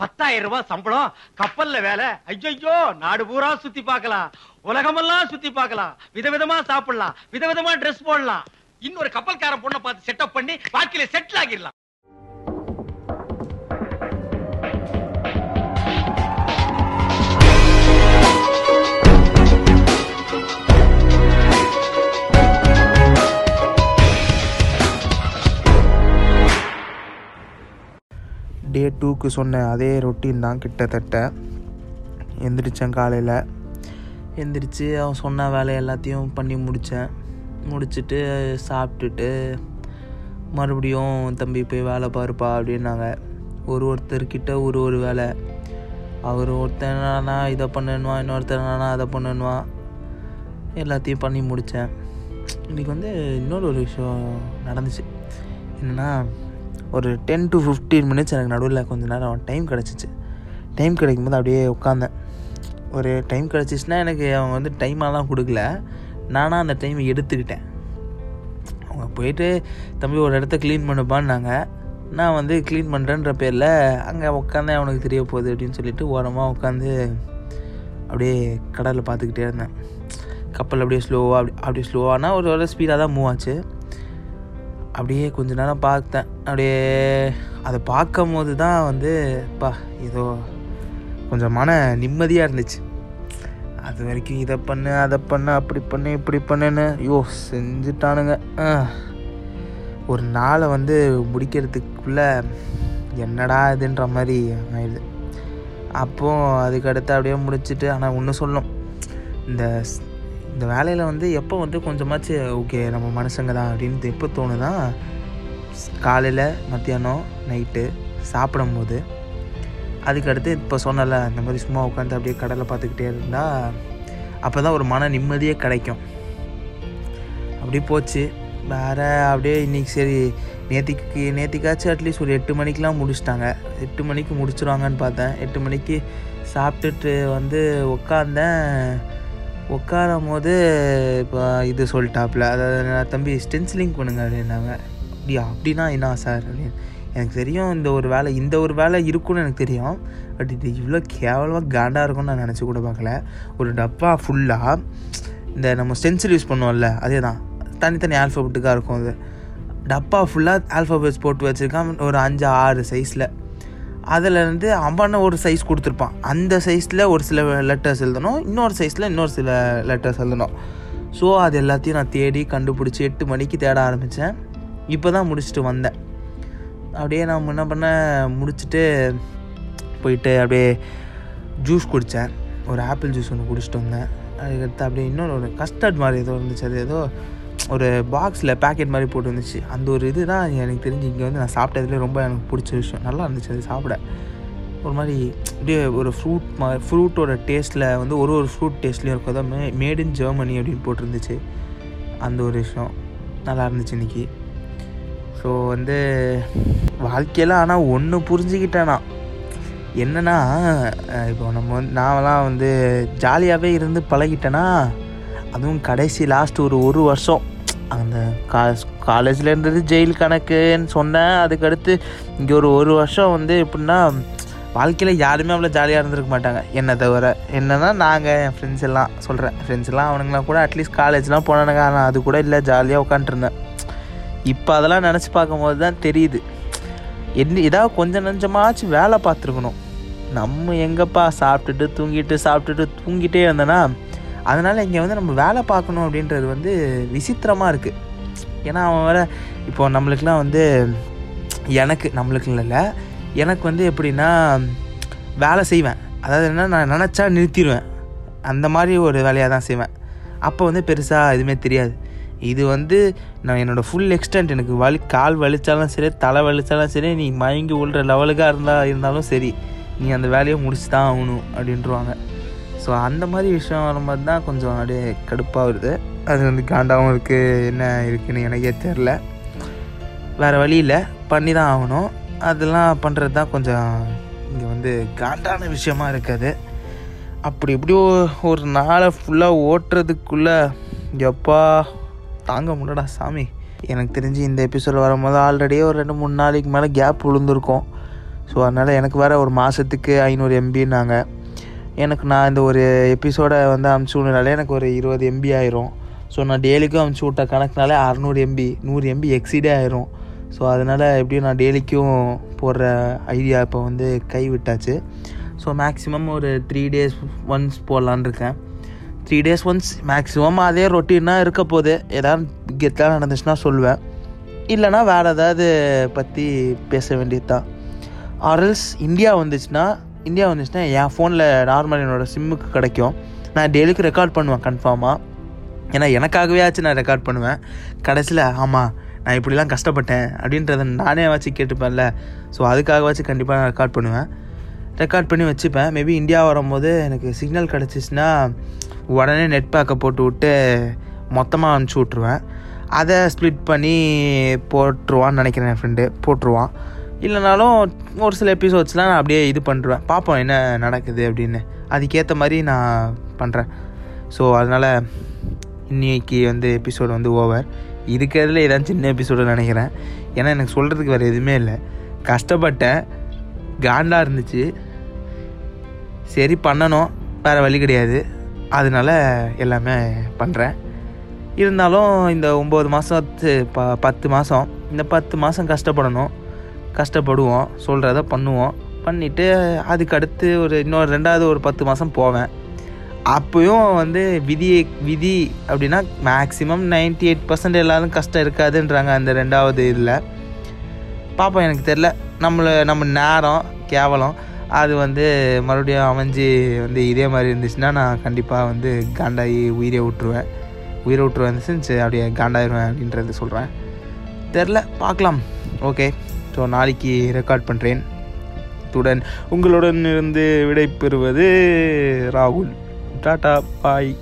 பத்தாயிரம் ரூபாய் சம்பளம் கப்பல்ல வேலை. ஐயோ நாடு பூரா சுத்தி பார்க்கலாம். உலகமெல்லாம் சுத்தி பார்க்கலாம். விதவிதமா சாப்பிடலாம். விதவிதமா ட்ரெஸ் போடலாம். இன்னொரு கப்பல்கார பொண்ணை பார்த்து செட்டப் பண்ணி வாழ்க்கையில செட்டில் ஆகிடலாம். டே டூக்கு சொன்ன அதே ரொட்டீன் தான் கிட்டத்தட்ட. எந்திரிச்சேன் காலையில். எந்திரிச்சு அவன் சொன்ன வேலை எல்லாத்தையும் பண்ணி முடித்தேன் முடிச்சுட்டு சாப்பிட்டுட்டு மறுபடியும் தம்பி போய் வேலை பாருப்பா அப்படின்னாங்க. ஒரு ஒருத்தர்கிட்ட ஒரு ஒரு வேலை. அவர் ஒருத்தன் என்னன்னா இதை பண்ணணுவான் இன்னொருத்தர் என்னன்னா அதை பண்ணணுவான் எல்லாத்தையும் பண்ணி முடித்தேன் இன்றைக்கி வந்து இன்னொரு ஒரு விஷயம் நடந்துச்சு. என்னென்னா ஒரு டென் டு ஃபிஃப்டீன் மினிட்ஸ் எனக்கு நடுவில் கொஞ்ச நேரம் டைம் கிடச்சிச்சு. டைம் கிடைக்கும்போது அப்படியே உட்காந்தேன் ஒரு டைம் கிடச்சிச்சுன்னா எனக்கு அவங்க வந்து டைமெல்லாம் கொடுக்கல. நானாக அந்த டைமை எடுத்துக்கிட்டேன். அவங்க போயிட்டு தம்பி ஒரு இடத்த க்ளீன் பண்ணுப்பான்னாங்க. நான் வந்து க்ளீன் பண்ணுறேன்ற பேரில் அங்கே உட்காந்தேன் அவனுக்கு தெரிய போகுது அப்படின்னு சொல்லிட்டு ஓரமாக உட்காந்து அப்படியே கடலில் பார்த்துக்கிட்டே இருந்தேன். கப்பல் அப்படியே ஸ்லோவாக அப்படி அப்படியே ஸ்லோவானால் ஒரு ஒரு ஸ்பீடாக தான் மூவ் ஆச்சு. அப்படியே கொஞ்ச நேரம் பார்த்தேன். அப்படியே அதை பார்க்கும் போது தான் வந்து பா ஏதோ கொஞ்சம் மன நிம்மதியாக இருந்துச்சு. அது வரைக்கும் இதை பண்ணு அதை பண்ணு அப்படி பண்ணு இப்படி பண்ணுன்னு ஐயோ செஞ்சுட்டானுங்க ஒரு நாளை வந்து முடிக்கிறதுக்குள்ளே என்னடா இதுன்ற மாதிரி ஆயிடுது. அப்போது அதுக்கு அடுத்து அப்படியே முடிச்சுட்டு ஆனால் ஒன்று சொல்லணும் இந்த இந்த வேலையில் வந்து எப்போ வந்து கொஞ்சமாச்சு ஓகே நம்ம மனுஷங்க தான் அப்படின்ட்டு எப்போ தோணுதான் காலையில் மத்தியானம் நைட்டு சாப்பிடும்போது. அதுக்கடுத்து இப்போ சொன்னல இந்த மாதிரி சும்மா உட்காந்து அப்படியே கடலை பார்த்துக்கிட்டே இருந்தால் அப்போ தான் ஒரு மன நிம்மதியே கிடைக்கும். அப்படி போச்சு. வேறு அப்படியே இன்றைக்கி சரி நேத்திக்கு நேத்திக்காச்சும் அட்லீஸ்ட் ஒரு எட்டு மணிக்கெலாம் முடிச்சிட்டாங்க. எட்டு மணிக்கு முடிச்சிருவாங்கன்னு பார்த்தேன். எட்டு மணிக்கு சாப்பிட்டுட்டு வந்து உட்காந்தேன் உட்காரும் போது இப்போ இது சொல்லிட்டாப்புல அதாவது நான் தம்பி ஸ்டென்சிலிங் பண்ணுங்க அப்படின்னாங்க. அப்படியா அப்படின்னா என்ன சார்? அப்படின்னு. எனக்கு தெரியும் இந்த ஒரு வேலை இந்த ஒரு வேலை இருக்கும்னு எனக்கு தெரியும். பட் இது இவ்வளோ கேவலமாக காண்டாக இருக்கும்னு நான் நினச்சி கூட பார்க்கல. ஒரு டப்பா ஃபுல்லாக இந்த நம்ம ஸ்டென்சில் யூஸ் பண்ணுவோம்ல அதே தான் தனித்தனி ஆல்ஃபபெட்டுக்காக இருக்கும் அது. டப்பா ஃபுல்லாக ஆல்ஃபபெட்ஸ் போட்டு வச்சுருக்கான். ஒரு அஞ்சு ஆறு சைஸில் அதிலேருந்து அவனை ஒரு சைஸ் கொடுத்துருப்பான். அந்த சைஸில் ஒரு சில லெட்டர்ஸ் எழுதணும். இன்னொரு சைஸில் இன்னொரு சில லெட்டர்ஸ் எழுதணும். ஸோ அது எல்லாத்தையும் நான் தேடி கண்டுபிடிச்சி எட்டு மணிக்கு தேட ஆரம்பித்தேன் இப்போ தான் முடிச்சுட்டு வந்தேன். அப்படியே நான் என்ன பண்ணேன் முடிச்சுட்டு போயிட்டு அப்படியே ஜூஸ் குடித்தேன் ஒரு ஆப்பிள் ஜூஸ் ஒன்று குடிச்சிட்டு வந்தேன். அதுக்கடுத்து அப்படியே இன்னொரு ஒரு கஸ்டர்ட் மாதிரி ஏதோ இருந்துச்சு. அது ஏதோ ஒரு பாக்ஸில் பேக்கெட் மாதிரி போட்டு வந்துச்சு அந்த ஒரு இது தான் எனக்கு தெரிஞ்சு இங்கே வந்து நான் சாப்பிட்டதுலேயே ரொம்ப எனக்கு பிடிச்ச விஷயம். நல்லா இருந்துச்சு அது சாப்பிட. ஒரு மாதிரி அப்படியே ஒரு ஃப்ரூட் மா ஃப்ரூட்டோட டேஸ்ட்டில் வந்து ஒரு ஒரு ஃப்ரூட் டேஸ்ட்லேயும் இருக்கும் அதான் மே மேட் இன் ஜெர்மனி அப்படின்னு போட்டிருந்துச்சு. அந்த ஒரு விஷயம். நல்லா இருந்துச்சு இன்றைக்கி ஸோ வந்து வாழ்க்கையில் ஆனால் ஒன்று புரிஞ்சுக்கிட்டேன்? நான் என்னன்னா இப்போ நம்ம வந்து நான்லாம் வந்து ஜாலியாகவே இருந்து பழகிட்டேன்னா அதுவும் கடைசி லாஸ்ட் ஒரு ஒரு வருஷம். அந்த கா காலேஜில் இருந்தது ஜெயில் கணக்குன்னு சொன்னேன். அதுக்கடுத்து இங்கே ஒரு ஒரு வருஷம் வந்து எப்படின்னா வாழ்க்கையில் யாருமே அவ்வளோ ஜாலியாக இருந்திருக்க மாட்டாங்க. என்னை தவிர என்னன்னா நாங்கள் என் ஃப்ரெண்ட்ஸ் எல்லாம் சொல்கிறேன் ஃப்ரெண்ட்ஸ் எல்லாம் அவனுங்களாம் கூட அட்லீஸ்ட் காலேஜ்லாம் போனானுங்க. ஆனால் அது கூட இல்லை ஜாலியாக உட்காந்துருந்தேன் இப்போ அதெல்லாம் நினச்சி பார்க்கும்போது தான் தெரியுது. என்ன ஏதாவது கொஞ்சம் நஞ்சமாச்சும் வேலை பார்த்துருக்கணும். நம்ம எங்கப்பா சாப்பிட்டுட்டு தூங்கிட்டு சாப்பிட்டுட்டு தூங்கிட்டே இருந்தேன்னா அதனால் இங்கே வந்து நம்ம வேலை பார்க்கணும் அப்படின்றது வந்து விசித்திரமாக இருக்குது ஏன்னா அவன் வேற இப்போ நம்மளுக்குலாம் வந்து எனக்கு நம்மளுக்கு இல்லை எனக்கு வந்து எப்படின்னா வேலை செய்வேன். அதாவது என்ன நான் நினச்சா நிறுத்திடுவேன். அந்த மாதிரி ஒரு வேலையாக தான் செய்வேன். அப்போ வந்து பெருசாக எதுவுமே தெரியாது. இது வந்து நான் என்னோடய ஃபுல் எக்ஸ்டென்ட் எனக்கு வலி கால் வலித்தாலும் சரி தலை வலித்தாலும் சரி நீ மயங்கி விழுற லெவலுக்காக இருந்தால் இருந்தாலும் சரி நீ அந்த வேலையை முடிச்சு தான் ஆகணும் அப்படின்ட்டுருவாங்க ஸோ அந்த மாதிரி விஷயம் வரும்போது தான் கொஞ்சம் அப்படியே கடுப்பாக வருது. அது வந்து காண்டாகவும் இருக்குது என்ன இருக்குதுன்னு எனக்கே தெரில வேறு வழி இல்லை. பண்ணி தான் ஆகணும். அதெல்லாம் பண்ணுறது தான் கொஞ்சம் இங்கே வந்து காண்டான விஷயமா இருக்காது. அப்படி இப்படி ஒரு நாளை ஃபுல்லாக ஓட்டுறதுக்குள்ளே எப்பா தாங்க முடியடா சாமி. எனக்கு தெரிஞ்சு இந்த எபிசோட் வரும்போது ஆல்ரெடியே ஒரு ரெண்டு மூணு நாளைக்கு மேலே கேப் விழுந்திருக்கோம். ஸோ அதனால் எனக்கு வேறு ஒரு மாதத்துக்கு ஐநூறு எம்பின்னாங்க எனக்கு நான் இந்த ஒரு எபிசோடை வந்து அமுச்சு விடுனாலே எனக்கு ஒரு இருபது எம்பி ஆயிரும். ஸோ நான் டெய்லிக்கும் அமுச்சு விட்ட கணக்குனாலே அறநூறு எம்பி நூறு எம்பி எக்ஸீடே ஆயிரும். ஸோ அதனால் எப்படியும் நான் டெய்லிக்கும் போடுற ஐடியா இப்போ வந்து கை விட்டாச்சு ஸோ மேக்ஸிமம் ஒரு த்ரீ டேஸ் ஒன்ஸ் போடலான்ருக்கேன் த்ரீ டேஸ் ஒன்ஸ் மேக்ஸிமம் அதே ரொட்டீனாக இருக்க போது ஏதாவது கெத்தாக நடந்துச்சுன்னா சொல்லுவேன். இல்லைனா வேறு ஏதாவது பற்றி பேச வேண்டியது தான் ஆர்எல்ஸ் இந்தியா வந்துச்சுன்னா இந்தியா வந்துச்சுன்னா என் ஃபோனில் நார்மல் என்னோடய சிம்முக்கு கிடைக்கும். நான் டெய்லிக்கு ரெக்கார்ட் பண்ணுவேன் கன்ஃபார்மாக ஏன்னா எனக்காகவே ஆச்சு நான் ரெக்கார்ட் பண்ணுவேன். கடைசியில் ஆமாம் நான் இப்படிலாம் கஷ்டப்பட்டேன் அப்படின்றத நானே வச்சு கேட்டுப்பேன்ல. ஸோ அதுக்காகவாச்சும் கண்டிப்பாக நான் ரெக்கார்ட் பண்ணுவேன். ரெக்கார்ட் பண்ணி வச்சுப்பேன். மேபி இந்தியா வரும்போது எனக்கு சிக்னல் கிடச்சிச்சின்னா உடனே நெட் பேக்கை போட்டு விட்டு மொத்தமாக அனுப்பிச்சி விட்ருவேன் அதை ஸ்ப்ளிட் பண்ணி போட்டுருவான்னு நினைக்கிறேன் என் ஃப்ரெண்டு போட்டுருவான். இல்லைனாலும் ஒரு சில எபிசோட்ஸ்லாம் நான் அப்படியே இது பண்ணுறேன் பார்ப்போம் என்ன நடக்குது அப்படின்னு. அதுக்கேற்ற மாதிரி நான் பண்ணுறேன் ஸோ அதனால் இன்னைக்கு வந்து எபிசோடு வந்து ஓவர் இருக்கிறதுல ஏதாச்சும் சின்ன எபிசோடு நினைக்கிறேன். ஏன்னா எனக்கு சொல்கிறதுக்கு வேறு எதுவுமே இல்லை. கஷ்டப்பட்டேன். காண்டாக இருந்துச்சு. சரி பண்ணணும். வேறு வழி கிடையாது. அதனால எல்லாமே பண்ணுறேன் இருந்தாலும் இந்த ஒம்பது மாதத்து ப பத்து மாதம் இந்த பத்து மாதம் கஷ்டப்படணும். கஷ்டப்படுவோம் சொல்கிறத பண்ணுவோம். பண்ணிவிட்டு அதுக்கு அடுத்து ஒரு இன்னொரு ரெண்டாவது ஒரு பத்து மாதம் போவேன். அப்போயும் வந்து விதி விதி அப்படின்னா மேக்ஸிமம் நைன்டி எயிட் பர்சன்ட் எல்லாரும் கஷ்டம் இருக்காதுன்றாங்க அந்த ரெண்டாவது இதில். பார்ப்போம் எனக்கு தெரில நம்மளை நம்ம நேரம் கேவலம். அது வந்து மறுபடியும் அமைஞ்சு வந்து இதே மாதிரி இருந்துச்சுன்னா நான் கண்டிப்பாக வந்து காண்டாகி உயிரை விட்டுருவேன் உயிரை விட்டுருவேன் செஞ்சு அப்படியே காண்டாயிருவேன் அப்படின்றது சொல்கிறேன் தெரில பார்க்கலாம். ஓகே ஸோ நாளைக்கு ரெக்கார்ட் பண்ணுறேன் இத்துடன் உங்களுடன் இருந்து விடை பெறுவது ராகுல். Tata bye.